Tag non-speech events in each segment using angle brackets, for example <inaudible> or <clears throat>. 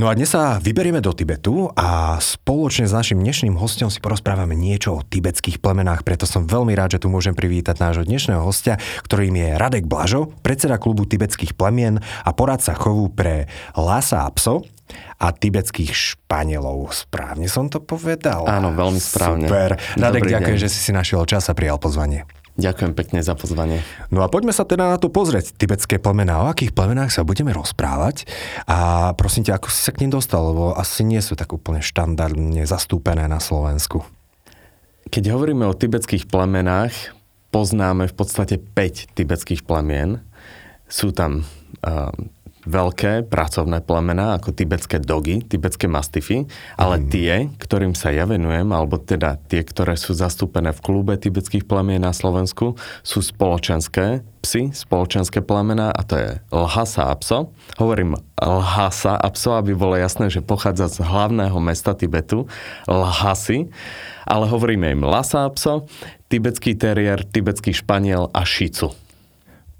No a dnes sa vyberieme do Tibetu a spoločne s našim dnešným hostom si porozprávame niečo o tibetských plemenách, preto som veľmi rád, že tu môžem privítať nášho dnešného hostia, ktorým je Radek Blažo, predseda klubu tibetských plemien a poradca chovu pre Lhasa a pso a tibetských Španielov. Správne som to povedal? Áno, veľmi správne. Super. Radek, Dobrý ďakujem, deň. že si si našiel čas a prijal pozvanie. Ďakujem pekne za pozvanie. No a poďme sa teda na to pozrieť, tibetské plemená. O akých plemenách sa budeme rozprávať? A prosím ťa, ako si sa k ním dostal, lebo asi nie sú tak úplne štandardne zastúpené na Slovensku. Keď hovoríme o tibetských plemenách, poznáme v podstate 5 tibetských plemien. Sú tam uh, veľké pracovné plemená, ako tibetské dogy, tibetské mastify, ale mm. tie, ktorým sa ja venujem, alebo teda tie, ktoré sú zastúpené v klube tibetských plemien na Slovensku, sú spoločenské psy, spoločenské plemená a to je Lhasa a pso. Hovorím Lhasa a pso, aby bolo jasné, že pochádza z hlavného mesta Tibetu, Lhasi, ale hovoríme im Lhasa a pso, tibetský terier, tibetský španiel a šicu.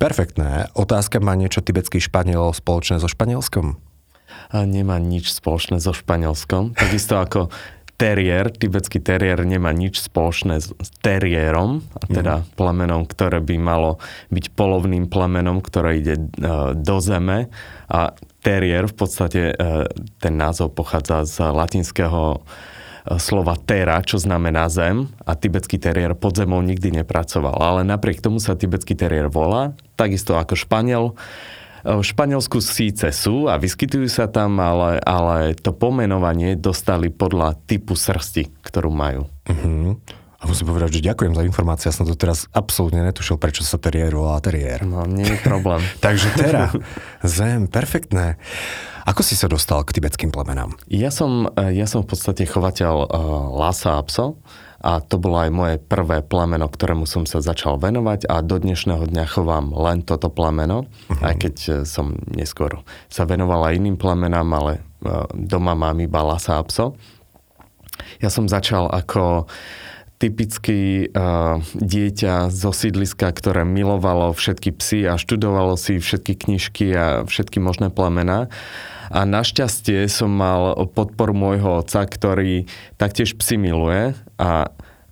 Perfektné. Otázka má niečo tibetský Španiel spoločné so Španielskom? A nemá nič spoločné so Španielskom. Takisto ako teriér, tibetský teriér nemá nič spoločné s teriérom, a teda mm. plemenom, ktoré by malo byť polovným plemenom, ktoré ide uh, do zeme. A teriér v podstate, uh, ten názov pochádza z latinského slova tera, čo znamená zem a tibetský teriér pod zemou nikdy nepracoval. Ale napriek tomu sa tibetský teriér volá, takisto ako španiel. V Španielsku síce sú a vyskytujú sa tam, ale, ale to pomenovanie dostali podľa typu srsti, ktorú majú. Uh-huh. A musím povedať, že ďakujem za informáciu. Ja som to teraz absolútne netušil, prečo sa teriér volá teriér. No, nie je problém. <laughs> Takže tera, zem, perfektné. Ako si sa dostal k tibetským plemenám? Ja som, eh, ja som v podstate chovateľ uh, lasa a pso a to bolo aj moje prvé plemeno, ktorému som sa začal venovať a do dnešného dňa chovám len toto plemeno, uh-huh. aj keď eh, som neskôr sa venoval aj iným plemenám, ale uh, doma mám iba lasa a pso. Ja som začal ako typický uh, dieťa zo sídliska, ktoré milovalo všetky psy a študovalo si všetky knižky a všetky možné plemená. A našťastie som mal podporu môjho otca, ktorý taktiež psy miluje a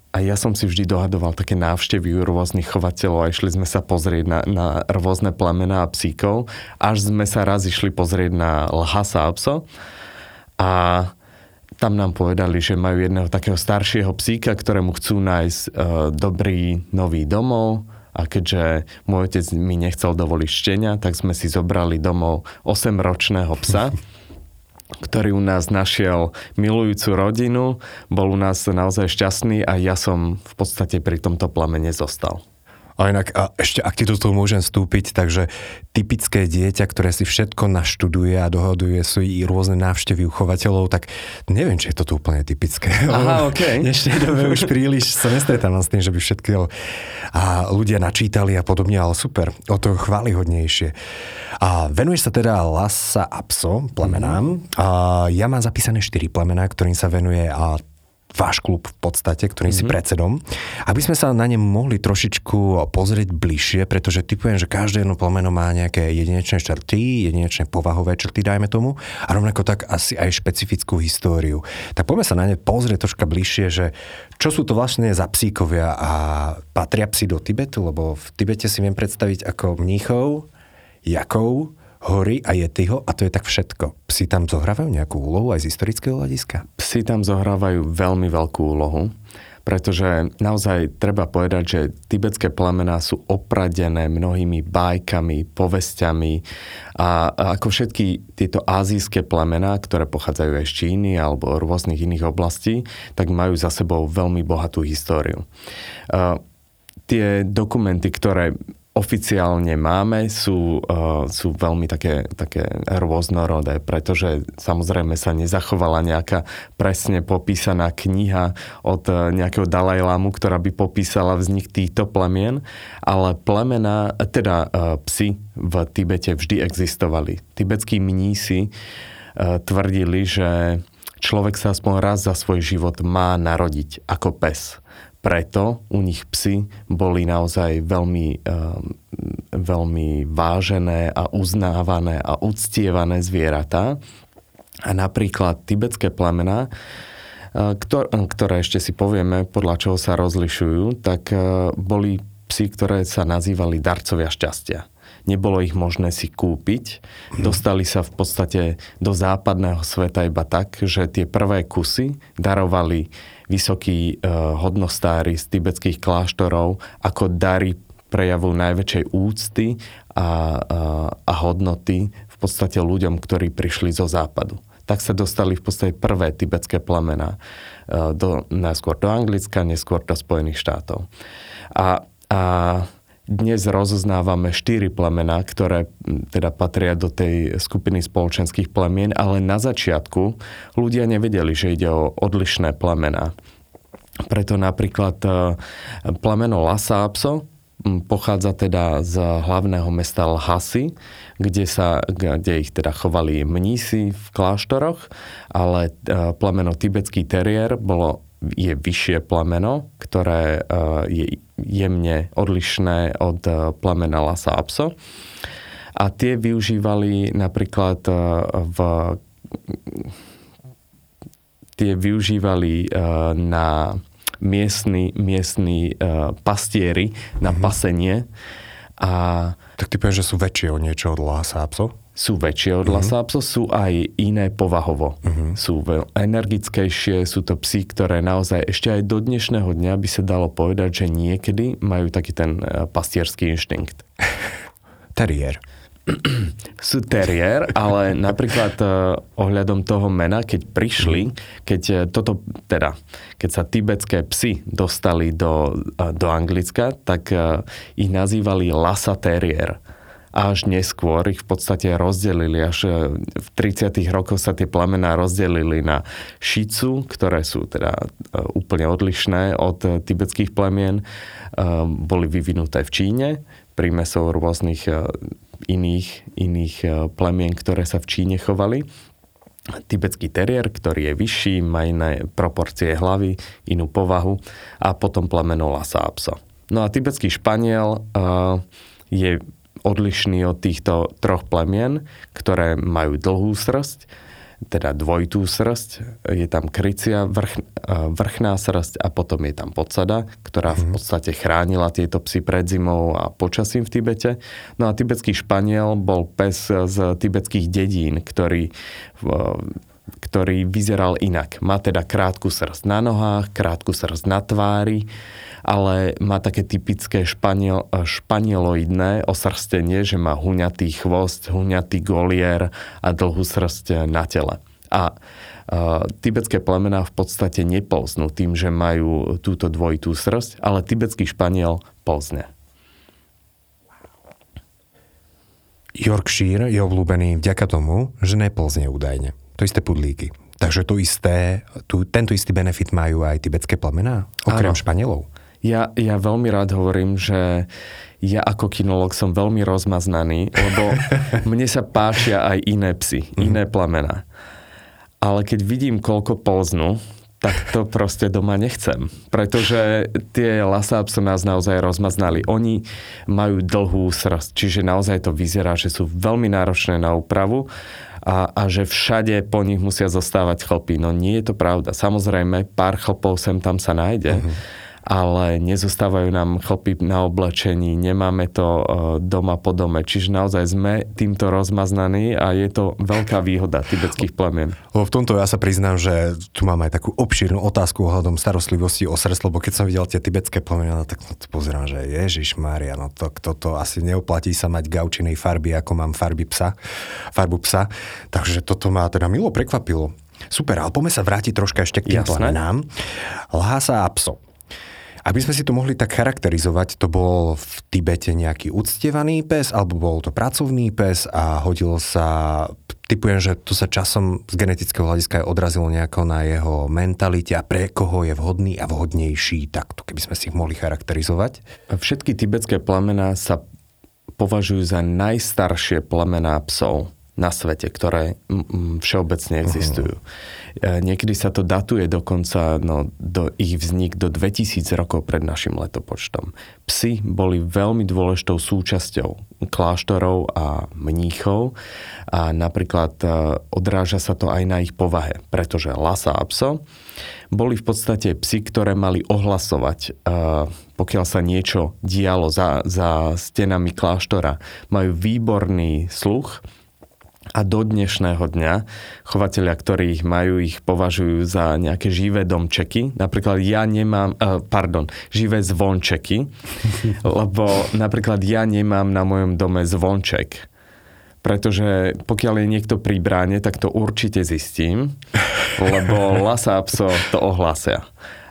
a ja som si vždy dohadoval také návštevy u rôznych chovateľov a išli sme sa pozrieť na, na rôzne plemená a psíkov, až sme sa raz išli pozrieť na Lhasa a pso. A tam nám povedali, že majú jedného takého staršieho psíka, ktorému chcú nájsť e, dobrý nový domov a keďže môj otec mi nechcel dovoliť štenia, tak sme si zobrali domov 8-ročného psa, <laughs> ktorý u nás našiel milujúcu rodinu, bol u nás naozaj šťastný a ja som v podstate pri tomto plamene zostal. A inak, a ešte ak ti do toho môžem vstúpiť, takže typické dieťa, ktoré si všetko naštuduje a dohoduje i rôzne návštevy uchovateľov, tak neviem, či je to úplne typické. Aha, OK. V dnešnej dobe už príliš sa nestretávam s tým, že by všetky a ľudia načítali a podobne, ale super, o to chválihodnejšie. A venuješ sa teda lasa a pso, plemenám. Mm-hmm. A ja mám zapísané 4 plemená, ktorým sa venuje a váš klub v podstate, ktorým mm-hmm. si mhm. predsedom, aby sme sa na ne mohli trošičku pozrieť bližšie, pretože typujem, že každé jedno plemeno má nejaké jedinečné črty, jedinečné povahové črty, dajme tomu, a rovnako tak asi aj špecifickú históriu. Tak poďme sa na ne pozrieť troška bližšie, že čo sú to vlastne za psíkovia a patria psi do Tibetu, lebo v Tibete si viem predstaviť ako mníchov, jakov, hory a Yetiho a to je tak všetko. Psi tam zohrávajú nejakú úlohu aj z historického hľadiska? Psi tam zohrávajú veľmi veľkú úlohu, pretože naozaj treba povedať, že tibetské plemená sú opradené mnohými bajkami, povestiami a ako všetky tieto azijské plemená, ktoré pochádzajú aj z Číny alebo rôznych iných oblastí, tak majú za sebou veľmi bohatú históriu. Uh, tie dokumenty, ktoré oficiálne máme, sú, uh, sú veľmi také, také rôznorodé, pretože samozrejme sa nezachovala nejaká presne popísaná kniha od uh, nejakého Dalajlámu, ktorá by popísala vznik týchto plemien, ale plemena, teda uh, psy v Tibete vždy existovali. Tibetskí mnísi tvrdili, že človek sa aspoň raz za svoj život má narodiť ako pes preto u nich psy boli naozaj veľmi, ehm, veľmi vážené a uznávané a uctievané zvieratá. A napríklad tibetské plemená, e, ktoré ešte si povieme, podľa čoho sa rozlišujú, tak e, boli psy, ktoré sa nazývali darcovia šťastia nebolo ich možné si kúpiť. Dostali sa v podstate do západného sveta iba tak, že tie prvé kusy darovali vysokí eh, hodnostári z tibetských kláštorov ako dary prejavu najväčšej úcty a, a, a hodnoty v podstate ľuďom, ktorí prišli zo západu. Tak sa dostali v podstate prvé tibetské plemená eh, do, najskôr do Anglicka, neskôr do Spojených štátov. A, a dnes rozoznávame štyri plemená, ktoré teda patria do tej skupiny spoločenských plemien, ale na začiatku ľudia nevedeli, že ide o odlišné plemená. Preto napríklad e, plemeno Lasápso pochádza teda z hlavného mesta Lhasy, kde, sa, kde ich teda chovali mnísi v kláštoroch, ale e, plemeno tibetský teriér bolo je vyššie plemeno, ktoré e, je jemne odlišné od e, plemena Lhasa Apso. A tie využívali napríklad e, v tie využívali na miestny, miestny pastieri na mm-hmm. pasenie. A... Tak ty povieš, že sú väčšie o niečo od Lhasa Apso? Sú väčšie od uh-huh. sú aj iné povahovo. Uh-huh. Sú energickejšie, sú to psy, ktoré naozaj ešte aj do dnešného dňa by sa dalo povedať, že niekedy majú taký ten e, pastierský inštinkt. <laughs> Terier. <clears throat> sú terier, ale <laughs> napríklad uh, ohľadom toho mena, keď prišli, keď uh, toto, teda, keď sa tibetské psy dostali do, uh, do Anglicka, tak uh, ich nazývali Lhasa Až neskôr ich v podstate rozdelili. Až e, v 30. rokoch sa tie plamená rozdelili na šicu, ktoré sú teda e, úplne odlišné od e, tibetských plemien. Boli vyvinuté v Číne, prímesov rôznych iných, iných plemien, ktoré sa v Číne chovali. Tibetský terier, ktorý je vyšší, má iné proporcie hlavy, inú povahu a potom plemeno Lhasa Apso. No a tibetský španiel uh, je odlišný od týchto troch plemien, ktoré majú dlhú srst, teda dvojitú srst, je tam krycia, vrch, vrchná srst a potom je tam podsada, ktorá v mhm. podstate chránila tieto psy pred zimou a počasím v Tibete. No a tibetský španiel bol pes z tibetských dedín, ktorý ktorý vyzeral inak. Má teda krátku srst na nohách, krátku srst na tvári, ale má také typické španiel, španieloidné osrstenie, že má huňatý chvost, huňatý golier a dlhú srst na tele. A uh, tibetské plemená v podstate nepolznú tým, že majú túto dvojitú srst, ale tibetský španiel polzne. Yorkshire je obľúbený vďaka tomu, že nepolzne údajne. To isté pudlíky. Takže to isté, tu, tento istý benefit majú aj tibetské plemená, okrem Áno. Španielov. Ja, ja veľmi rád hovorím, že ja ako kinolog som veľmi rozmaznaný, lebo <laughs> mne sa páčia aj iné psy, mm. iné plamená. Ale keď vidím, koľko poznú, tak to proste doma nechcem. Pretože tie lasápsy nás naozaj rozmaznali. Oni majú dlhú srst, čiže naozaj to vyzerá, že sú veľmi náročné na úpravu a, a že všade po nich musia zostávať chlpy. No nie je to pravda. Samozrejme, pár chlpov sem tam sa nájde. Uh-huh ale nezostávajú nám chlpy na oblečení, nemáme to e, doma po dome. Čiže naozaj sme týmto rozmaznaní a je to veľká výhoda tibetských plemien. V tomto ja sa priznám, že tu mám aj takú obšírnu otázku ohľadom starostlivosti o srdc, lebo keď som videl tie tibetské plemena, no tak pozerám, že Ježiš Mária, no to, to, to asi neoplatí sa mať gaučinej farby, ako mám farby psa, farbu psa. Takže toto ma teda milo prekvapilo. Super, ale poďme sa vrátiť troška ešte k tým plemenám. Lhasa a pso. Aby sme si to mohli tak charakterizovať, to bol v Tibete nejaký uctievaný pes, alebo bol to pracovný pes a hodilo sa, typujem, že to sa časom z genetického hľadiska aj odrazilo nejako na jeho mentalite a pre koho je vhodný a vhodnejší, takto keby sme si ich mohli charakterizovať. Všetky tibetské plemená sa považujú za najstaršie plemená psov na svete, ktoré všeobecne existujú. Uh-huh. Niekedy sa to datuje dokonca no, do ich vznik do 2000 rokov pred našim letopočtom. Psi boli veľmi dôležitou súčasťou kláštorov a mníchov a napríklad e, odráža sa to aj na ich povahe, pretože Lhasa a Pso boli v podstate psi, ktoré mali ohlasovať, e, pokiaľ sa niečo dialo za, za stenami kláštora. Majú výborný sluch, a do dnešného dňa chovateľia, ktorí ich majú, ich považujú za nejaké živé domčeky. Napríklad ja nemám, uh, pardon, živé zvončeky, <laughs> lebo napríklad ja nemám na mojom dome zvonček. Pretože pokiaľ je niekto pri bráne, tak to určite zistím, lebo <laughs> lasa a pso to ohlasia.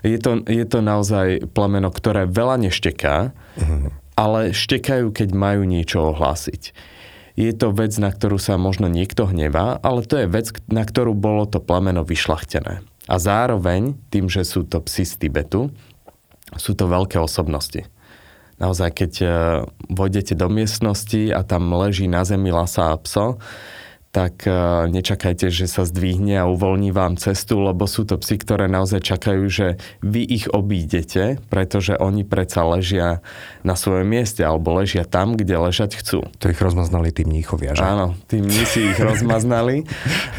Je to, je to naozaj plameno, ktoré veľa nešteká, mhm. ale štekajú, keď majú niečo ohlásiť je to vec, na ktorú sa možno niekto hnevá, ale to je vec, na ktorú bolo to plameno vyšlachtené. A zároveň, tým, že sú to psi z Tibetu, sú to veľké osobnosti. Naozaj, keď eh, vojdete do miestnosti a tam leží na zemi lasa a pso, tak e, nečakajte, že sa zdvihne a uvoľní vám cestu, lebo sú to psy, ktoré naozaj čakajú, že vy ich obídete, pretože oni predsa ležia na svojom mieste alebo ležia tam, kde ležať chcú. To ich rozmaznali tí mníchovia, že? Áno, tí mnísi ich rozmaznali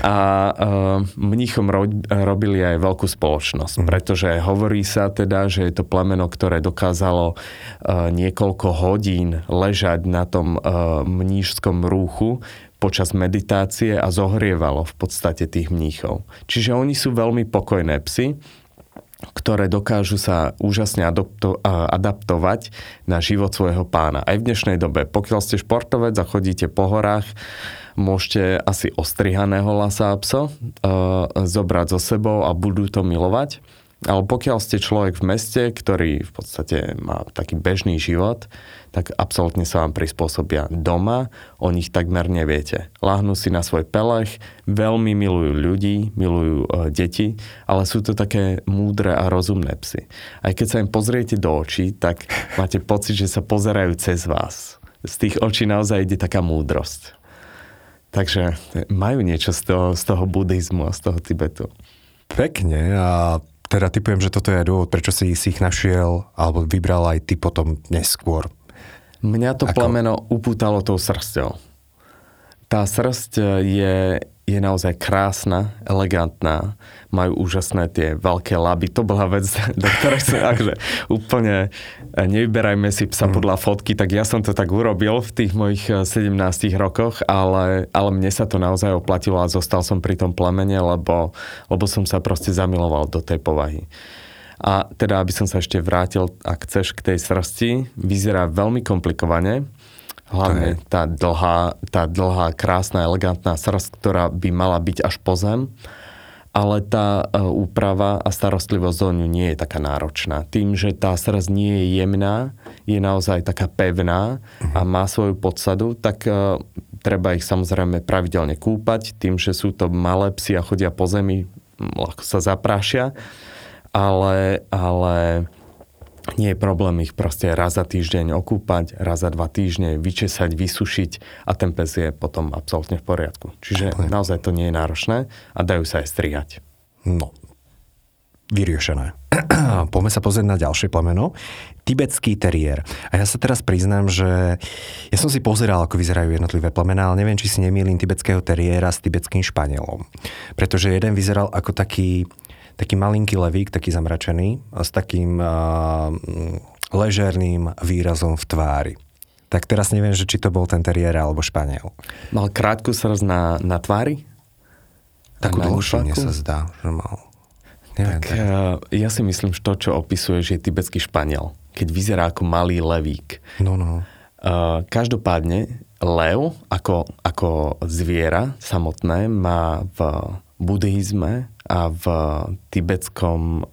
a uh, mníchom ro- robili aj veľkú spoločnosť, mm. pretože hovorí sa teda, že je to plemeno, ktoré dokázalo uh, niekoľko hodín ležať na tom uh, mnížskom rúchu, počas meditácie a zohrievalo v podstate tých mníchov. Čiže oni sú veľmi pokojné psy, ktoré dokážu sa úžasne adopto, adaptovať na život svojho pána. Aj v dnešnej dobe, pokiaľ ste športovec a chodíte po horách, môžete asi ostrihaného lasa pso uh, zobrať so sebou a budú to milovať. Ale pokiaľ ste človek v meste, ktorý v podstate má taký bežný život, tak absolútne sa vám prispôsobia doma, o nich takmer neviete. Láhnú si na svoj pelech, veľmi milujú ľudí, milujú e, deti, ale sú to také múdre a rozumné psy. Aj keď sa im pozriete do očí, tak <laughs> máte pocit, že sa pozerajú cez vás. Z tých očí naozaj ide taká múdrosť. Takže majú niečo z toho, z toho buddhizmu a z toho Tibetu. Pekne a teda typujem, že toto je dôvod, prečo si, si ich našiel alebo vybral aj ty potom neskôr. Mňa to Ako? plameno upútalo tou srsťou. Tá srst je je naozaj krásna, elegantná, majú úžasné tie veľké laby. To bola vec, <laughs> do ktorej sa akože úplne e, nevyberajme si psa mm. podľa fotky, tak ja som to tak urobil v tých mojich 17 e, rokoch, ale, ale mne sa to naozaj oplatilo a zostal som pri tom plemene, lebo, lebo som sa proste zamiloval do tej povahy. A teda, aby som sa ešte vrátil, ak chceš, k tej srsti, vyzerá veľmi komplikovane, Hlavne tá dlhá, tá dlhá, krásna, elegantná srst, ktorá by mala byť až po zem. Ale tá e, úprava a starostlivosť o ňu nie je taká náročná. Tým, že tá srst nie je jemná, je naozaj taká pevná a má svoju podsadu, tak uh, treba ich samozrejme pravidelne kúpať. Tým, že sú to malé psy a chodia po zemi, ľahko sa zaprášia. Ale, ale nie je problém ich proste raz za týždeň okúpať, raz za dva týždne vyčesať, vysušiť a ten pes je potom absolútne v poriadku. Čiže Úplne. naozaj to nie je náročné a dajú sa aj strihať. No, vyriešené. <clears throat> Poďme sa pozrieť na ďalšie plemeno. Tibetský teriér. A ja sa teraz priznám, že ja som si pozeral, ako vyzerajú jednotlivé plemená, ale neviem, či si nemýlim tibetského teriéra s tibetským španielom. Pretože jeden vyzeral ako taký taký malinký levík, taký zamračený, s takým uh, ležerným výrazom v tvári. Tak teraz neviem, že či to bol ten teriér alebo španiel. Mal krátku srdc na, na tvári? Takú dlhšiu mne sa zdá, že mal. Neviem, tak, tak. Uh, ja si myslím, že to, čo opisuješ, je tibetský španiel. Keď vyzerá ako malý levík. No, no. Uh, každopádne, lev ako, ako zviera samotné má v buddhizme a v tibetskom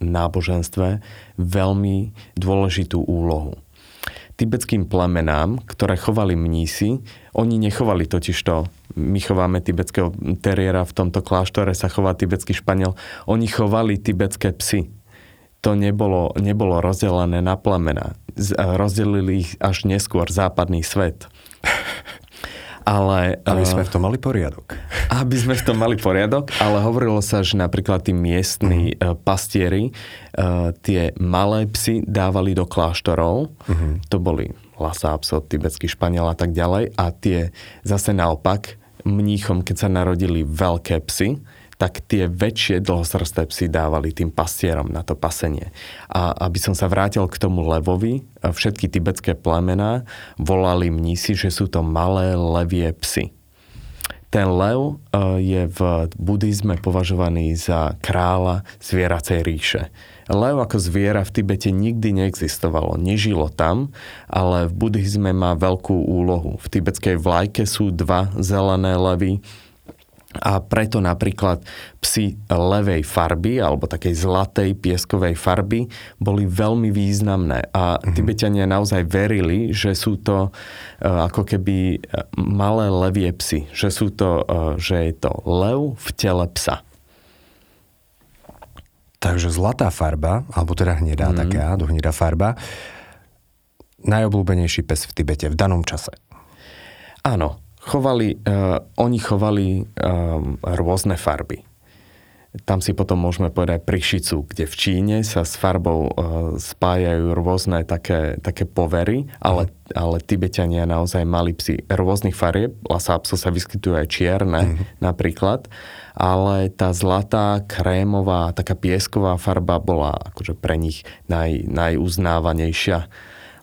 náboženstve veľmi dôležitú úlohu tibetským plemenám, ktoré chovali mnísi. Oni nechovali totižto, my chováme tibetského teriéra, v tomto kláštore sa chová tibetský španiel. Oni chovali tibetské psy. To nebolo, nebolo rozdelené na plemena. Rozdelili ich až neskôr západný svet. Ale, aby sme v tom mali poriadok. <laughs> Aby sme v tom mali poriadok, ale hovorilo sa, že napríklad tí miestni uh-huh. pastieri uh, tie malé psy dávali do kláštorov. Uh-huh. To boli Lhasa Apso, tibetský španiel a tak ďalej. A tie zase naopak mníchom, keď sa narodili veľké psy, tak tie väčšie dlhosrsté psy dávali tým pastierom na to pasenie. A aby som sa vrátil k tomu levovi, všetky tibetské plemená volali mnísi, že sú to malé levie psy. Ten lev e, je v buddhizme považovaný za kráľa zvieracej ríše. Lev ako zviera v Tibete nikdy neexistovalo, nežilo tam, ale v buddhizme má veľkú úlohu. V tibetskej vlajke sú dva zelené levy, a preto napríklad psi levej farby alebo takej zlatej pieskovej farby boli veľmi významné a mm-hmm. Tibetania naozaj verili, že sú to e, ako keby e, malé levie psy, že sú to, e, že je to lev v tele psa. Takže zlatá farba, alebo teda hnedá mm. taká, dohnedá farba, najobľúbenejší pes v Tibete v danom čase. Áno, chovali, uh, oni chovali um, rôzne farby. Tam si potom môžeme povedať prišicu, kde v Číne sa s farbou uh, spájajú rôzne také, také povery, ale, mm. ale Tibetania naozaj mali psi rôznych farieb. Lhasa Apso sa vyskytujú aj čierne mm. napríklad, ale tá zlatá, krémová, taká piesková farba bola akože pre nich naj, najuznávanejšia,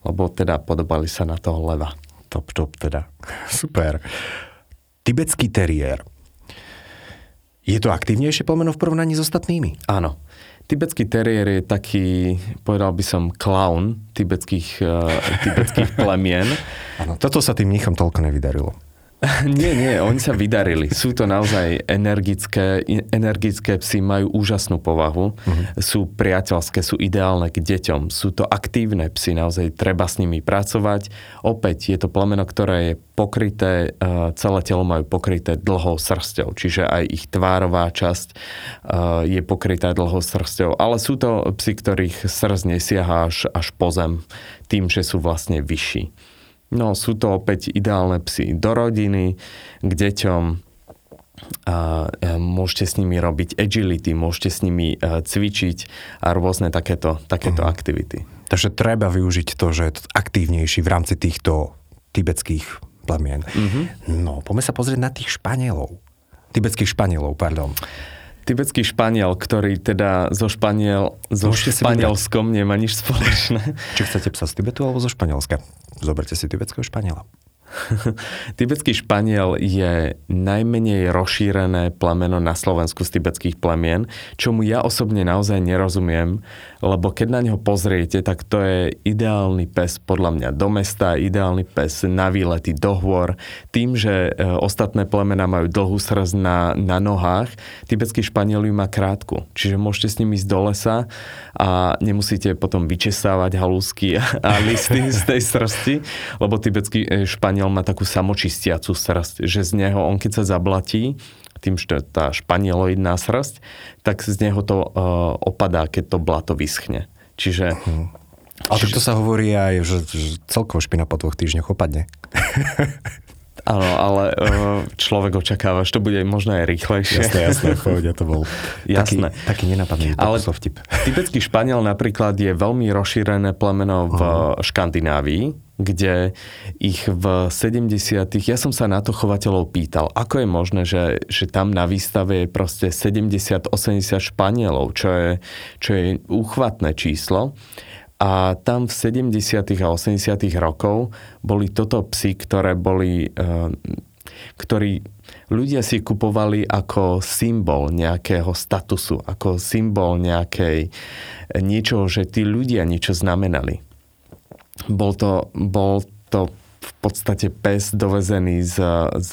lebo teda podobali sa na toho leva. Top, top teda. <laughs> Super. Tibetský teriér. Je to aktívnejšie pomeno v porovnaní s ostatnými? Áno. Tibetský teriér je taký, povedal by som, klaun tibetských, uh, tibetských plemien. <laughs> Áno, toto sa tým mníchom toľko nevydarilo. <laughs> nie, nie, oni sa vydarili. Sú to naozaj energické, energické psy, majú úžasnú povahu, uh-huh. sú priateľské, sú ideálne k deťom, sú to aktívne psy, naozaj treba s nimi pracovať. Opäť je to plemeno, ktoré je pokryté, e, celé telo majú pokryté dlhou srstou, čiže aj ich tvárová časť e, je pokrytá dlhou srstou, ale sú to psy, ktorých srst nesiaha až, až po zem, tým, že sú vlastne vyšší. No sú to opäť ideálne psy do rodiny, k deťom, a môžete s nimi robiť agility, môžete s nimi e, cvičiť a rôzne takéto, takéto uh-huh. aktivity. Takže treba využiť to, že je aktívnejší v rámci týchto tibetských plemien. Uh-huh. No, poďme sa pozrieť na tých Španielov. Tibetských Španielov, pardon tibetský Španiel, ktorý teda zo Španiel, zo Španielskom nemá nič spoločné. Či chcete psa z Tibetu alebo zo Španielska? Zoberte si tibetského Španiela. <laughs> Tibetský španiel je najmenej rozšírené plemeno na Slovensku z tibetských plemien, čomu ja osobne naozaj nerozumiem, lebo keď na neho pozriete, tak to je ideálny pes podľa mňa do mesta, ideálny pes na výlety do hôr. Tým, že e, ostatné plemena majú dlhú srz na, na nohách, tibetský španiel ju má krátku. Čiže môžete s ním ísť do lesa a nemusíte potom vyčesávať halúsky <laughs> a listy z tej srsti, lebo tibetský e, španiel španiel má takú samočistiacu srst, že z neho on keď sa zablatí, tým, že tá španieloidná srst, tak z neho to uh, opadá, keď to blato vyschne. Čiže... Uh-huh. A čiže... to sa hovorí aj, že, že celkovo špina po dvoch týždňoch opadne. <laughs> Áno, ale uh, človek očakáva, že to bude možno aj rýchlejšie. Jasné, jasné, povedia, to bol <laughs> jasné. taký, taký nenapadný ale vtip. Tibetský španiel napríklad je veľmi rozšírené plemeno v uh-huh. Škandinávii, kde ich v 70 ja som sa na to chovateľov pýtal, ako je možné, že, že tam na výstave je proste 70-80 Španielov, čo je, čo je úchvatné číslo. A tam v 70. a 80. rokov boli toto psy, ktoré boli, eh, ktorí ľudia si kupovali ako symbol nejakého statusu, ako symbol nejakej niečoho, že tí ľudia niečo znamenali. Bol to, bol to v podstate pes dovezený z, z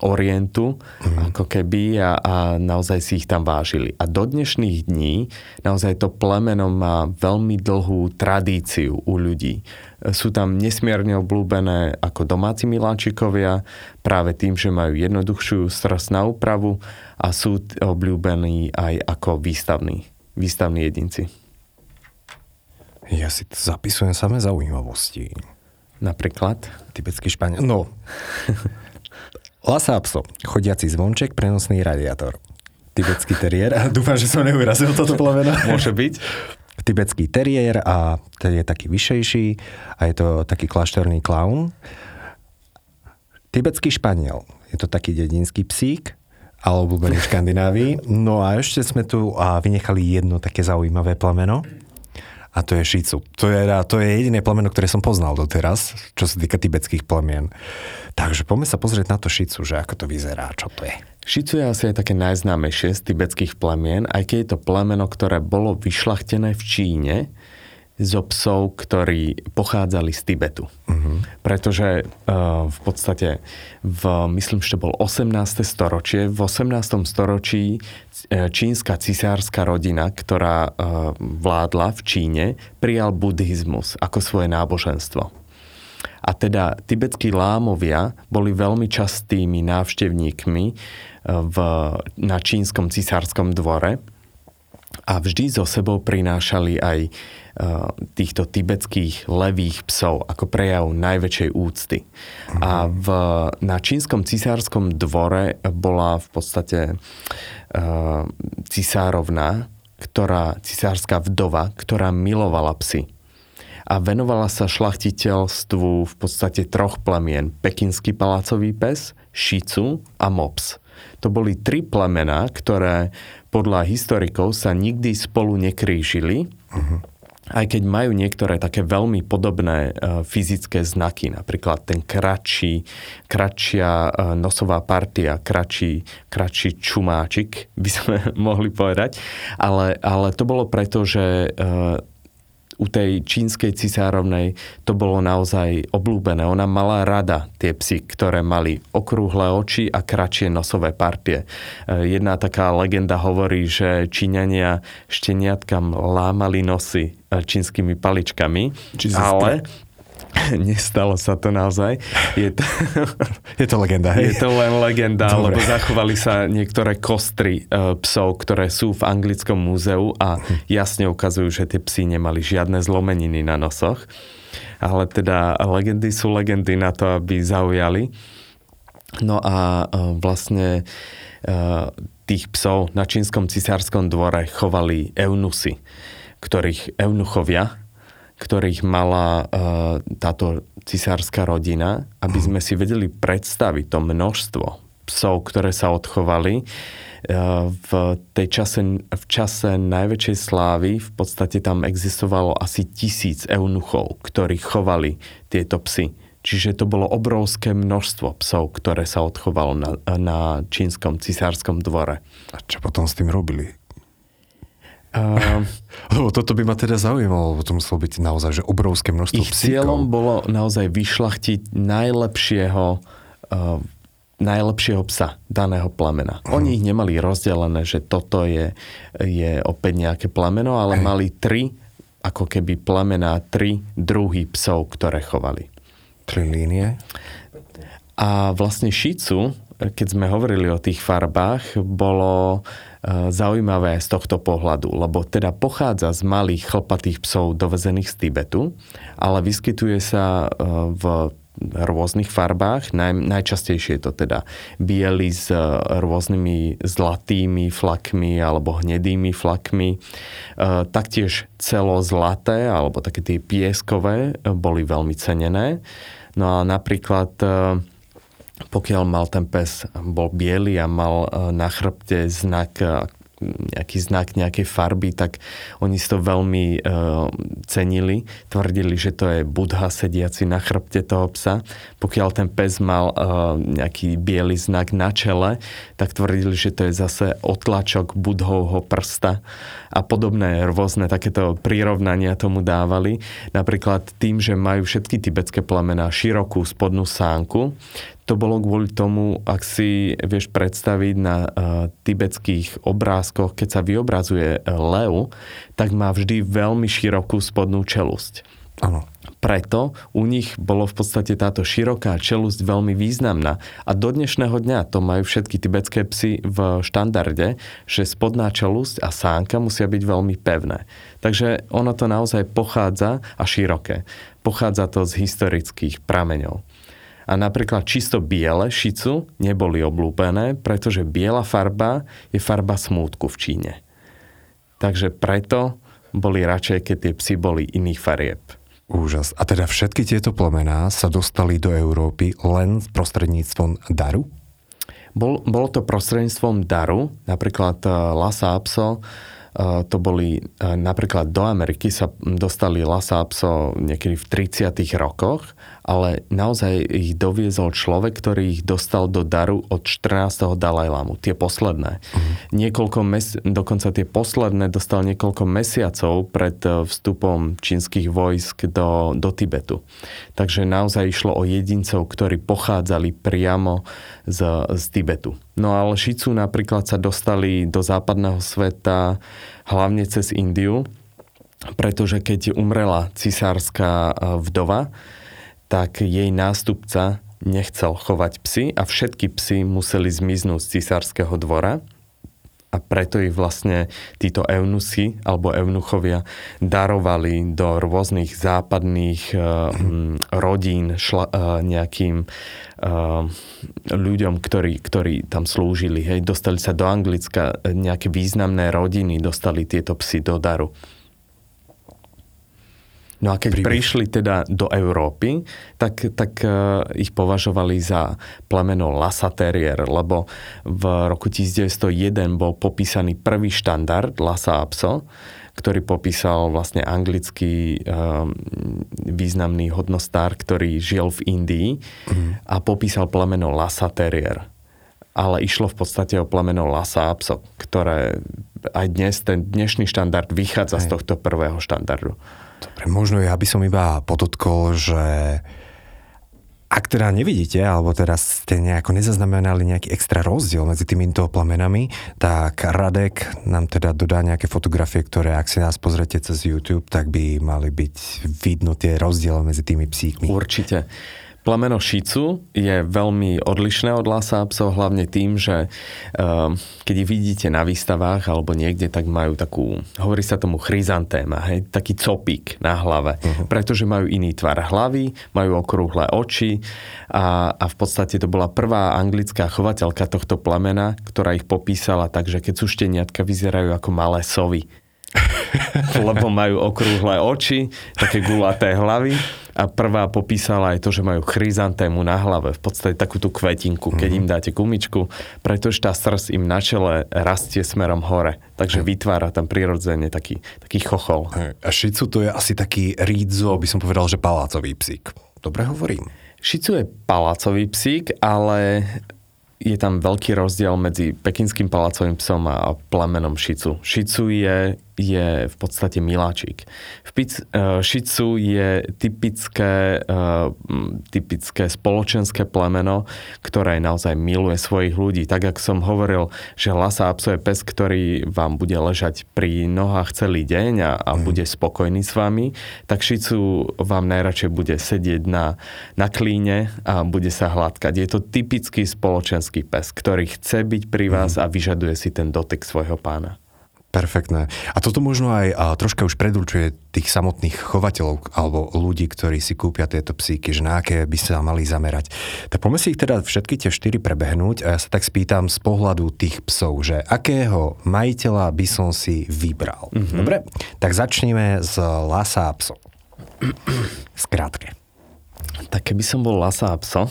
Orientu, mm. ako keby, a, a naozaj si ich tam vážili. A do dnešných dní naozaj to plemeno má veľmi dlhú tradíciu u ľudí. Sú tam nesmierne obľúbené ako domáci miláčikovia, práve tým, že majú jednoduchšiu srst na úpravu a sú obľúbení aj ako výstavní, výstavní jedinci. Ja si to zapisujem samé zaujímavosti. Napríklad? Tibetský španiel. No. <laughs> Lhasa Apso, chodiaci zvonček, prenosný radiátor. Tibetský teriér. A <laughs> dúfam, že som neurazil toto plemeno. <laughs> Môže byť. Tibetský teriér a ten je taký vyšejší a je to taký kláštorný klaun. Tibetský španiel. Je to taký dedinský psík, ale obľúbený v Škandinávii. No a ešte sme tu a vynechali jedno také zaujímavé plemeno a to je Šicu. To je, to je jediné plemeno, ktoré som poznal doteraz, čo sa týka tibetských plemien. Takže poďme sa pozrieť na to Šicu, že ako to vyzerá, čo to je. Šicu je asi aj také najznámejšie z tibetských plemien, aj keď je to plemeno, ktoré bolo vyšlachtené v Číne, zo psov, ktorí pochádzali z Tibetu. Uh-huh. Pretože uh, v podstate, v, myslím, že to bol 18. storočie, v 18. storočí e, čínska cisárska rodina, ktorá uh, vládla v Číne, prijal buddhizmus ako svoje náboženstvo. A teda tibetskí lámovia boli veľmi častými návštevníkmi v, na čínskom cisárskom dvore a vždy so sebou prinášali aj Eh, týchto tibetských levých psov ako prejav najväčšej úcty. Mm-hmm. A v, na čínskom cisárskom dvore bola v podstate uh, cisárovna, ktorá, cisárska vdova, ktorá milovala psy a venovala sa šlachtiteľstvu v podstate troch plemien. Pekinský palácový pes, šicu a mops. To boli tri plemená, ktoré podľa historikov sa nikdy spolu nekrížili. Uh-huh aj keď majú niektoré také veľmi podobné uh, fyzické znaky, napríklad ten kratší, kratšia uh, nosová partia, kratší, kratší čumáčik, <laughs> by sme mohli povedať. Ale, ale to bolo preto, že uh, u tej čínskej cisárovnej to bolo naozaj oblúbené. Ona mala rada tie psy, ktoré mali okrúhle oči a kratšie nosové partie. E, jedna taká legenda hovorí, že Číňania šteniatkam lámali nosy e, čínskymi paličkami, Čiže ale <laughs> Nestalo sa to naozaj. Je to, <laughs> je to legenda, hej? Je to len legenda, Dobre. lebo zachovali sa niektoré kostry uh, psov, ktoré sú v anglickom múzeu a jasne ukazujú, že tie psy nemali žiadne zlomeniny na nosoch. Ale teda legendy sú legendy na to, aby zaujali. No a uh, vlastne uh, tých psov na čínskom cisárskom dvore chovali eunusy, ktorých eunuchovia, ktorých mala uh, táto cisárska rodina, aby sme si vedeli predstaviť to množstvo psov, ktoré sa odchovali. Uh, v, tej čase, v čase najväčšej slávy v podstate tam existovalo asi tisíc eunuchov, ktorí chovali tieto psy. Čiže to bolo obrovské množstvo psov, ktoré sa odchovalo na, na čínskom cisárskom dvore. A čo potom s tým robili? Uh, <laughs> lebo toto by ma teda zaujímalo, lebo to muselo byť naozaj že obrovské množstvo Ich psíkov. cieľom bolo naozaj vyšlachtiť najlepšieho, uh, najlepšieho psa daného plemena. Uh-huh. Oni ich nemali rozdelené, že toto je, je opäť nejaké plemeno, ale Hej. mali tri, ako keby plemená, tri druhy psov, ktoré chovali. Tri línie? A vlastne šicu, keď sme hovorili o tých farbách, bolo E, zaujímavé z tohto pohľadu, lebo teda pochádza z malých chlpatých psov dovezených z Tibetu, ale vyskytuje sa e, v rôznych farbách. Naj, najčastejšie je to teda biely s e, rôznymi zlatými flakmi alebo hnedými flakmi. E, taktiež celozlaté alebo také tie pieskové boli veľmi cenené. No a napríklad e, pokiaľ mal ten pes, bol biely a mal e, na chrbte znak e, nejaký znak nejakej farby, tak oni si to veľmi uh, cenili. Tvrdili, že to je budha sediaci na chrbte toho psa. Pokiaľ ten pes mal uh, nejaký biely znak na čele, tak tvrdili, že to je zase otlačok budhovho prsta a podobné rôzne takéto prirovnania tomu dávali. Napríklad tým, že majú všetky tibetské plemená širokú spodnú sánku, to bolo kvôli tomu, ak si vieš predstaviť na uh, tibetských obrázkoch, keď sa vyobrazuje uh, lev, tak má vždy veľmi širokú spodnú čelusť. Áno. Preto u nich bolo v podstate táto široká čelusť veľmi významná. A do dnešného dňa to majú všetky tibetské psy v štandarde, že spodná čelusť a sánka musia byť veľmi pevné. Takže ono to naozaj pochádza a široké. Pochádza to z historických prameňov a napríklad čisto biele šicu neboli oblúbené, pretože biela farba je farba smútku v Číne. Takže preto boli radšej, keď tie psy boli iných farieb. Úžas. A teda všetky tieto plemená sa dostali do Európy len prostredníctvom daru? Bol, bolo to prostredníctvom daru, napríklad eh, Lhasa Apso to boli napríklad do Ameriky sa dostali Lhasa Apso niekedy v 30 rokoch, ale naozaj ich doviezol človek, ktorý ich dostal do daru od 14. Dalajlamu, tie posledné. Uh-huh. Niekoľko mes- dokonca tie posledné dostal niekoľko mesiacov pred e, vstupom čínskych vojsk do, do Tibetu. Takže naozaj išlo o jedincov, ktorí pochádzali priamo z, z Tibetu. No ale Šicu napríklad sa dostali do západného sveta hlavne cez Indiu, pretože keď umrela cisárska vdova, tak jej nástupca nechcel chovať psy a všetky psy museli zmiznúť z cisárskeho dvora a preto ich vlastne títo eunusy alebo eunuchovia darovali do rôznych západných uh, rodín šla, uh, nejakým uh, ľuďom, ktorí, ktorí tam slúžili. Hej. Dostali sa do Anglicka, nejaké významné rodiny dostali tieto psy do daru. No a keď Príbeh. prišli teda do Európy, tak, tak uh, ich považovali za plemeno Lhasa Terrier, lebo v roku 1901 bol popísaný prvý štandard Lhasa Apso, ktorý popísal vlastne anglický uh, významný hodnostár, ktorý žil v Indii mm. a popísal plemeno Lhasa Terrier. Ale išlo v podstate o plemeno Lhasa Apso, ktoré aj dnes, ten dnešný štandard vychádza Aj. z tohto prvého štandardu. Dobre, možno ja by som iba podotkol, že ak teda nevidíte, alebo teraz ste nejako nezaznamenali nejaký extra rozdiel medzi týmito plamenami, tak Radek nám teda dodá nejaké fotografie, ktoré ak si nás pozrete cez YouTube, tak by mali byť vidno tie rozdiely medzi tými psíkmi. Určite. Plemeno Šicu je veľmi odlišné od Lhasa psov, hlavne tým, že um, keď ich vidíte na výstavách alebo niekde, tak majú takú, hovorí sa tomu chryzantéma, hej, taký copík na hlave, uh-huh. pretože majú iný tvar hlavy, majú okrúhle oči a, a v podstate to bola prvá anglická chovateľka tohto plemena, ktorá ich popísala tak, že keď sú šteniatka, vyzerajú ako malé sovy. <laughs> lebo majú okrúhle oči, také gulaté hlavy a prvá popísala aj to, že majú chryzantému na hlave, v podstate takú tú kvetinku, keď mm-hmm. im dáte gumičku, pretože tá srst im na čele rastie smerom hore, takže mm. vytvára tam prirodzene taký, taký chochol. A šicu to je asi taký rídzo, by som povedal, že palácový psík. Dobre hovorím. Šicu je palácový psík, ale je tam veľký rozdiel medzi pekinským palácovým psom a plemenom šicu. Šicu je je v podstate miláčik. V pic, šicu je typické, uh, typické spoločenské plemeno, ktoré naozaj miluje svojich ľudí. Tak, ako som hovoril, že Lhasa Apso je pes, ktorý vám bude ležať pri nohách celý deň a, a mm. bude spokojný s vami, tak šicu vám najradšej bude sedieť na, na klíne a bude sa hladkať. Je to typický spoločenský pes, ktorý chce byť pri vás mm. a vyžaduje si ten dotyk svojho pána. Perfektné. A toto možno aj a, troška už predurčuje tých samotných chovateľov alebo ľudí, ktorí si kúpia tieto psíky, že na aké by sa mali zamerať. Tak poďme si ich teda všetky tie štyri prebehnúť a ja sa tak spýtam z pohľadu tých psov, že akého majiteľa by som si vybral. Mm-hmm. Dobre, tak začneme z Lhasa Pso. Skrátke. Tak keby som bol Lhasa Pso,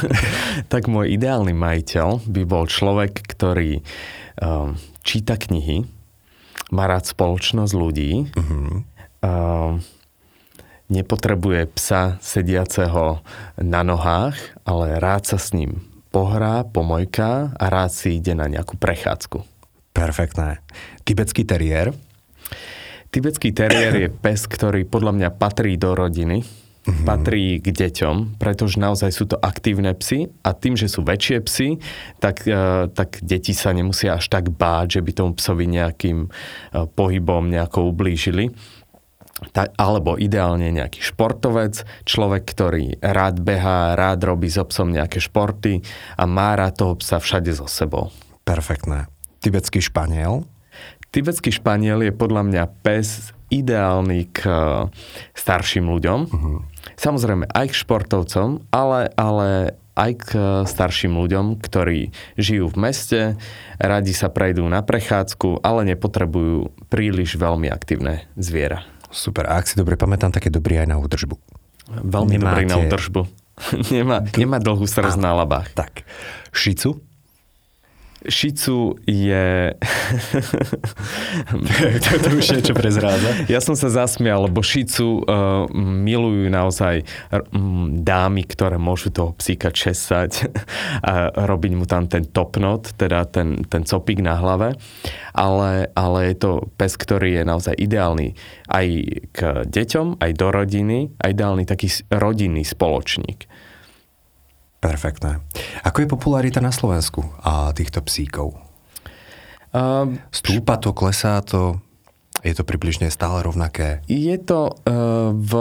<laughs> tak môj ideálny majiteľ by bol človek, ktorý um, číta knihy, má rád spoločnosť ľudí, uh-huh. um, nepotrebuje psa sediaceho na nohách, ale rád sa s ním pohrá, pomojká a rád si ide na nejakú prechádzku. Perfektné. Tibetský teriér? Tibetský teriér je pes, ktorý podľa mňa patrí do rodiny, mm-hmm. patrí k deťom, pretože naozaj sú to aktívne psy a tým, že sú väčšie psy, tak, uh, tak deti sa nemusia až tak báť, že by tomu psovi nejakým uh, pohybom nejako ublížili. Ta, alebo ideálne nejaký športovec, človek, ktorý rád behá, rád robí so psom nejaké športy a má rád toho psa všade so sebou. Perfektné. Tibetský španiel? Tibetský španiel je podľa mňa pes ideálny k starším ľuďom. Uh-huh. Samozrejme aj k športovcom, ale, ale aj k starším ľuďom, ktorí žijú v meste, radi sa prejdú na prechádzku, ale nepotrebujú príliš veľmi aktívne zviera. Super. A ak si dobre pamätám, tak je dobrý aj na údržbu. Veľmi Nemáte... dobrý na údržbu. <laughs> nemá, nemá dlhú srdc na labách. Tak. Šicu? Šicu je... to, <laughs> to už niečo prezráza. Ja som sa zasmial, lebo Šicu uh, milujú naozaj um, dámy, ktoré môžu toho psíka česať a robiť mu tam ten topnot, teda ten, ten copík na hlave. Ale, ale je to pes, ktorý je naozaj ideálny aj k deťom, aj do rodiny, a ideálny taký rodinný spoločník. Perfektné. Ako je popularita na Slovensku a týchto psíkov? Um, Stúpa to, klesá to? Je to približne stále rovnaké? Je to uh, v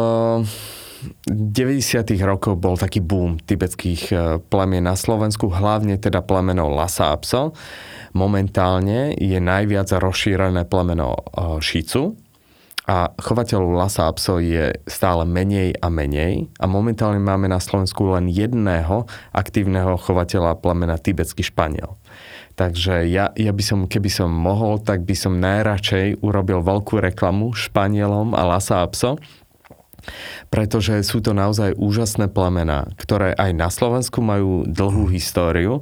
90. rokoch bol taký boom tibetských uh, plemien na Slovensku, hlavne teda plemenov Lhasa Apso. Momentálne je najviac rozšírené plemeno uh, Šicu, a chovateľov lasa a psov je stále menej a menej a momentálne máme na Slovensku len jedného aktívneho chovateľa plemena tibetský španiel. Takže ja, ja by som, keby som mohol, tak by som najradšej urobil veľkú reklamu španielom a lasa a pso, pretože sú to naozaj úžasné plemená, ktoré aj na Slovensku majú dlhú históriu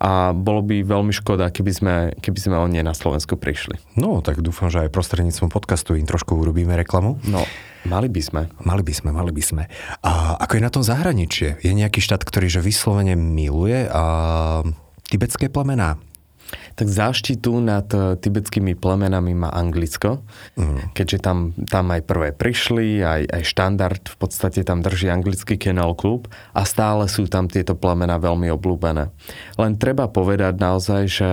a bolo by veľmi škoda, keby sme, keby sme o nie na Slovensku prišli. No, tak dúfam, že aj prostredníctvom podcastu im trošku urobíme reklamu. No, mali by sme. Mali by sme, mali by sme. A ako je na tom zahraničie? Je nejaký štát, ktorý že vyslovene miluje a tibetské plemená? Tak záštitu nad eh, tibetskými plemenami má Anglicko, mm. keďže tam, tam aj prvé prišli, aj, aj štandard v podstate tam drží anglický Kennel Club a stále sú tam tieto plemena veľmi obľúbené. Len treba povedať naozaj, že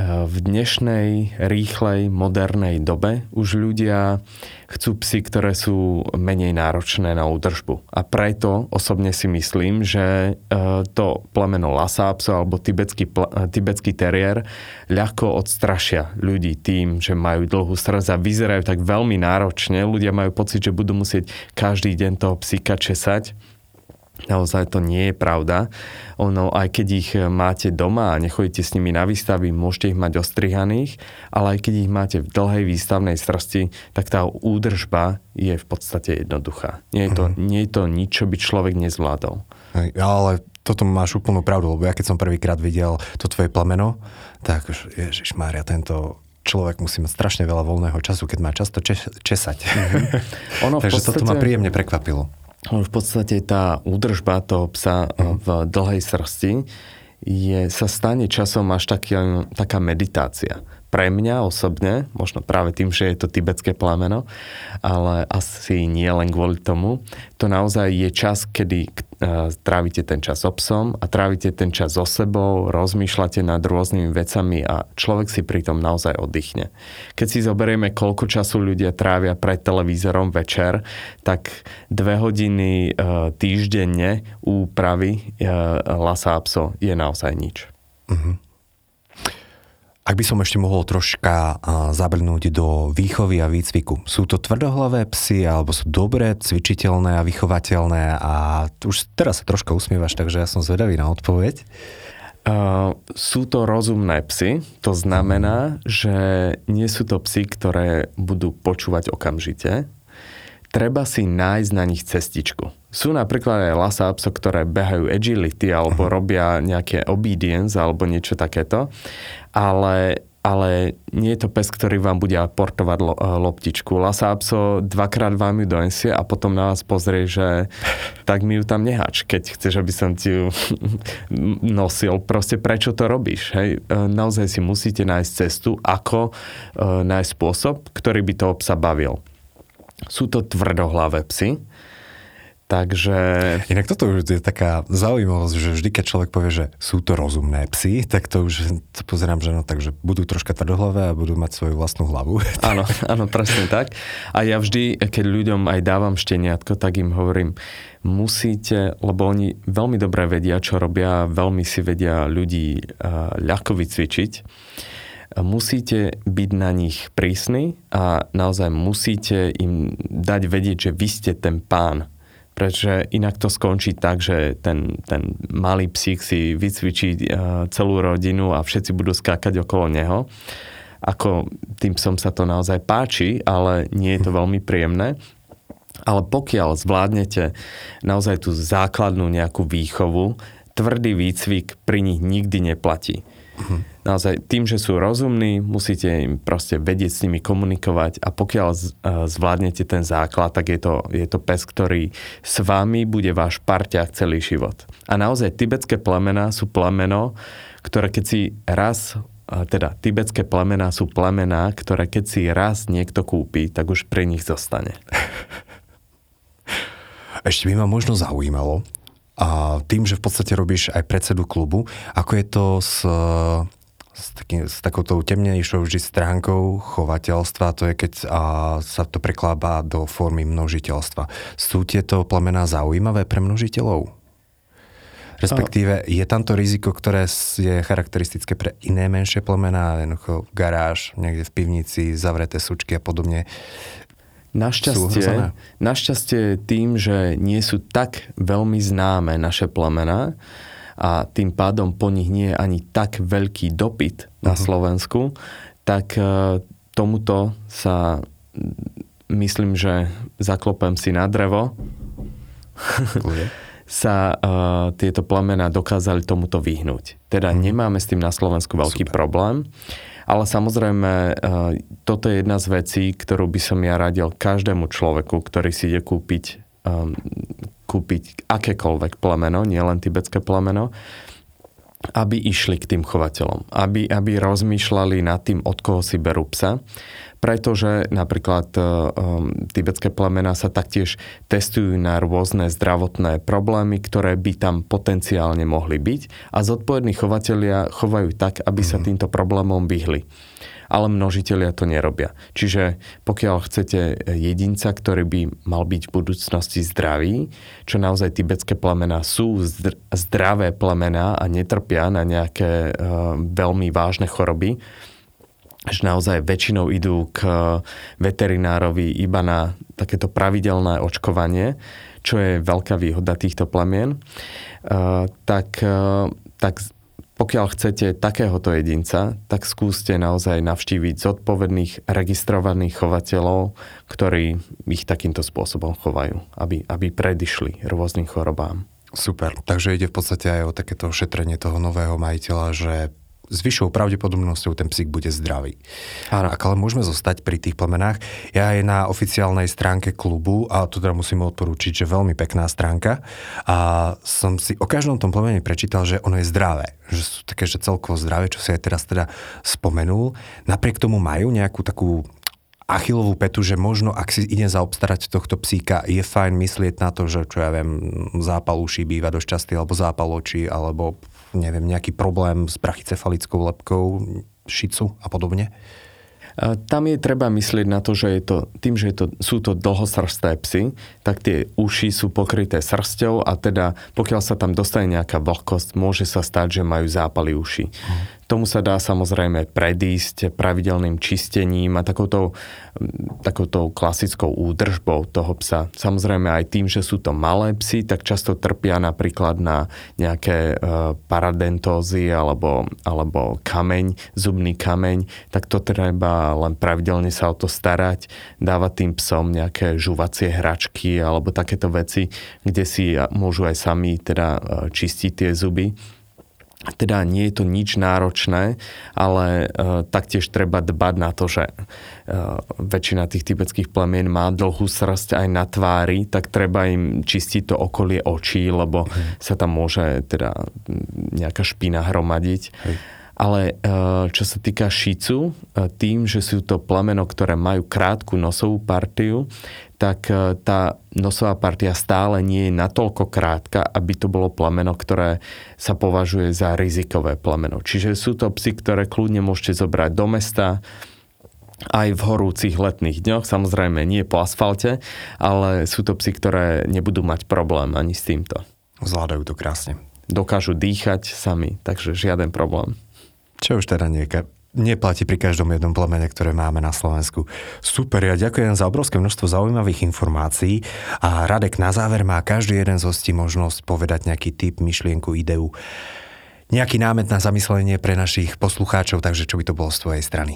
v dnešnej rýchlej, modernej dobe už ľudia chcú psy, ktoré sú menej náročné na údržbu. A preto osobne si myslím, že e, to plemeno Lhasa alebo tibetský, tibetský terier ľahko odstrašia ľudí tým, že majú dlhú srdc a vyzerajú tak veľmi náročne. Ľudia majú pocit, že budú musieť každý deň toho psíka česať Naozaj to nie je pravda. Ono, aj keď ich máte doma a nechodíte s nimi na výstavy, môžete ich mať ostrihaných, ale aj keď ich máte v dlhej výstavnej srsti, tak tá údržba je v podstate jednoduchá. Nie je to, mm-hmm. nie je to nič, čo by človek nezvládol. Hej, ale toto máš úplnú pravdu, lebo ja keď som prvýkrát videl to tvoje plameno, tak Ježiš Mária, tento človek musí mať strašne veľa voľného času, keď má často čes- česať. Mm-hmm. Ono <laughs> Takže podstate... toto ma príjemne prekvapilo v podstate tá údržba toho psa mm. v dlhej srsti je, sa stane časom až taký, taká meditácia. Pre mňa osobne, možno práve tým, že je to tibetské plameno, ale asi nie len kvôli tomu, to naozaj je čas, kedy trávite ten čas so psom a trávite ten čas so sebou, rozmýšľate nad rôznymi vecami a človek si pritom naozaj oddychne. Keď si zoberieme, koľko času ľudia trávia pred televízorom večer, tak dve hodiny e, týždenne úpravy e, lasa a pso je naozaj nič. Uh-huh. Ak by som ešte mohol troška zabrnúť do výchovy a výcviku. Sú to tvrdohlavé psy, alebo sú dobré, cvičiteľné a vychovateľné a už teraz sa troška usmievaš, takže ja som zvedavý na odpoveď. Uh, sú to rozumné psy, to znamená, že nie sú to psy, ktoré budú počúvať okamžite. Treba si nájsť na nich cestičku. Sú napríklad aj lasa apso, ktoré behajú agility alebo uh-huh. robia nejaké obedience alebo niečo takéto, ale ale nie je to pes, ktorý vám bude portovať lo, eh, loptičku. Lasa Apso dvakrát vám ju donesie a potom na vás pozrie, že <laughs> tak mi ju tam nehač, keď chceš, aby som ti ju <laughs> nosil. Proste prečo to robíš? Hej? Eh, naozaj si musíte nájsť cestu, ako uh, nájsť spôsob, ktorý by toho psa bavil. Sú to tvrdohlavé psy, Takže... Inak toto už je taká zaujímavosť, že vždy, keď človek povie, že sú to rozumné psy, tak to už to pozerám, že no, takže budú troška tvrdohlavé a budú mať svoju vlastnú hlavu. <laughs> Áno, áno, presne tak. A ja vždy, keď ľuďom aj dávam šteniatko, tak im hovorím, musíte, lebo oni veľmi dobre vedia, čo robia, veľmi si vedia ľudí ľahko vycvičiť, musíte byť na nich prísni a naozaj musíte im dať vedieť, že vy ste ten pán pretože inak to skončí tak, že ten, ten malý psík si vycvičí e, celú rodinu a všetci budú skákať okolo neho. Ako tým psom sa to naozaj páči, ale nie je to <laughs> veľmi príjemné. Ale pokiaľ zvládnete naozaj tú základnú nejakú výchovu, tvrdý výcvik pri nich nikdy neplatí. Uh-huh naozaj tým, že sú rozumní, musíte im proste vedieť s nimi komunikovať a pokiaľ e, zvládnete ten základ, tak je to, je to pes, ktorý s vami bude váš parťák celý život. A naozaj tibetské plemená sú plemeno, ktoré keď si raz e, teda tibetské plemená sú plemená, ktoré keď si raz niekto kúpi, tak už pre nich zostane. Ešte by ma možno zaujímalo, a tým, že v podstate robíš aj predsedu klubu, ako je to s s, taký, s takouto temnejšou vždy stránkou chovateľstva, to je keď a, sa to preklába do formy množiteľstva. Sú tieto plemená zaujímavé pre množiteľov? Respektíve, je tam to riziko, ktoré je charakteristické pre iné menšie plemená, jednoducho garáž, niekde v pivnici, zavreté sučky a podobne. Našťastie, našťastie tým, že nie sú tak veľmi známe naše plemená, a tým pádom po nich nie je ani tak veľký dopyt na uh-huh. Slovensku, tak e, tomuto sa myslím, že zaklopem si na drevo. <laughs> sa uh, tieto plamena dokázali tomuto vyhnúť. Teda hmm. nemáme s tým na Slovensku veľký Super. problém. Ale samozrejme, uh, toto je jedna z vecí, ktorú by som ja radil každému človeku, ktorý si ide kúpiť um, kúpiť akékoľvek plemeno, nielen tibetské plemeno, aby išli k tým chovateľom, aby, aby rozmýšľali nad tým, od koho si berú psa, pretože napríklad um, tibetské plemena sa taktiež testujú na rôzne zdravotné problémy, ktoré by tam potenciálne mohli byť a zodpovední chovatelia chovajú tak, aby sa mhm. týmto problémom vyhli ale množiteľia to nerobia. Čiže pokiaľ chcete jedinca, ktorý by mal byť v budúcnosti zdravý, čo naozaj tibetské plemená sú zdravé plemená a netrpia na nejaké uh, veľmi vážne choroby, že naozaj väčšinou idú k veterinárovi iba na takéto pravidelné očkovanie, čo je veľká výhoda týchto plemien, uh, tak, uh, tak pokiaľ chcete takéhoto jedinca, tak skúste naozaj navštíviť zodpovedných registrovaných chovateľov, ktorí ich takýmto spôsobom chovajú, aby, aby predišli rôznym chorobám. Super, takže ide v podstate aj o takéto ošetrenie toho nového majiteľa, že s vyššou pravdepodobnosťou ten psík bude zdravý. Áno. Ale môžeme zostať pri tých plemenách, ja aj na oficiálnej stránke klubu, a to teda musím odporúčiť, že veľmi pekná stránka, a som si o každom tom plemene prečítal, že ono je zdravé. Že sú také, že celkovo zdravé, čo si aj teraz teda spomenul. Napriek tomu majú nejakú takú achilovú petu, že možno ak si ide zaobstarať tohto psíka, je fajn myslieť na to, že čo ja viem, zápal uší býva dosť častý, alebo zápal očí, alebo neviem, nejaký problém s brachycefalickou lepkou, šicu a podobne? Tam je treba myslieť na to, že je to, tým, že je to, sú to dlhosrsté psy, tak tie uši sú pokryté srsťou a teda pokiaľ sa tam dostane nejaká vlhkosť, môže sa stať, že majú zápaly uši. Mm. Tomu sa dá samozrejme predísť pravidelným čistením a takouto, takouto klasickou údržbou toho psa. Samozrejme aj tým, že sú to malé psy, tak často trpia napríklad na nejaké e, paradentózy alebo, alebo kameň, zubný kameň, tak to treba len pravidelne sa o to starať, dávať tým psom nejaké žuvacie hračky alebo takéto veci, kde si môžu aj sami teda e, čistiť tie zuby. Teda nie je to nič náročné, ale e, taktiež treba dbať na to, že e, väčšina tých tibetských plemien má dlhú srst aj na tvári, tak treba im čistiť to okolie očí, lebo mm. sa tam môže teda nejaká špina hromadiť. Hej. Ale e, čo sa týka šicu, e, tým, že sú to plemeno, ktoré majú krátku nosovú partiu, tak e, tá nosová partia stále nie je natoľko krátka, aby to bolo plemeno, ktoré sa považuje za rizikové plemeno. Čiže sú to psy, ktoré kľudne môžete zobrať do mesta, aj v horúcich letných dňoch, samozrejme nie po asfalte, ale sú to psy, ktoré nebudú mať problém ani s týmto. Zvládajú to krásne. Dokážu dýchať sami, takže žiaden problém. Čo už teda nieka, neplatí pri každom jednom plemene, ktoré máme na Slovensku. Super, ja ďakujem za obrovské množstvo zaujímavých informácií a Radek na záver má každý jeden z hostí možnosť povedať nejaký typ, myšlienku, ideu, nejaký námet na zamyslenie pre našich poslucháčov, takže čo by to bolo z tvojej strany?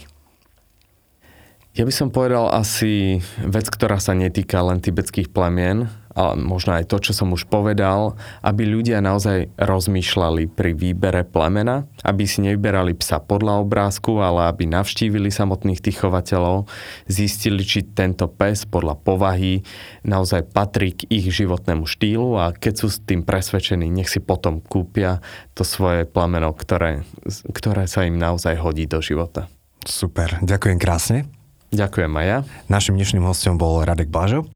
Ja by som povedal asi vec, ktorá sa netýka len tibetských plemien, ale možno aj to, čo som už povedal, aby ľudia naozaj rozmýšľali pri výbere plemena, aby si nevyberali psa podľa obrázku, ale aby navštívili samotných tých chovateľov, zistili, či tento pes podľa povahy naozaj patrí k ich životnému štýlu a keď sú s tým presvedčení, nech si potom kúpia to svoje plemeno, ktoré, ktoré sa im naozaj hodí do života. Super, ďakujem krásne. Ďakujem aj ja. Našim dnešným hostom bol Radek Blažo.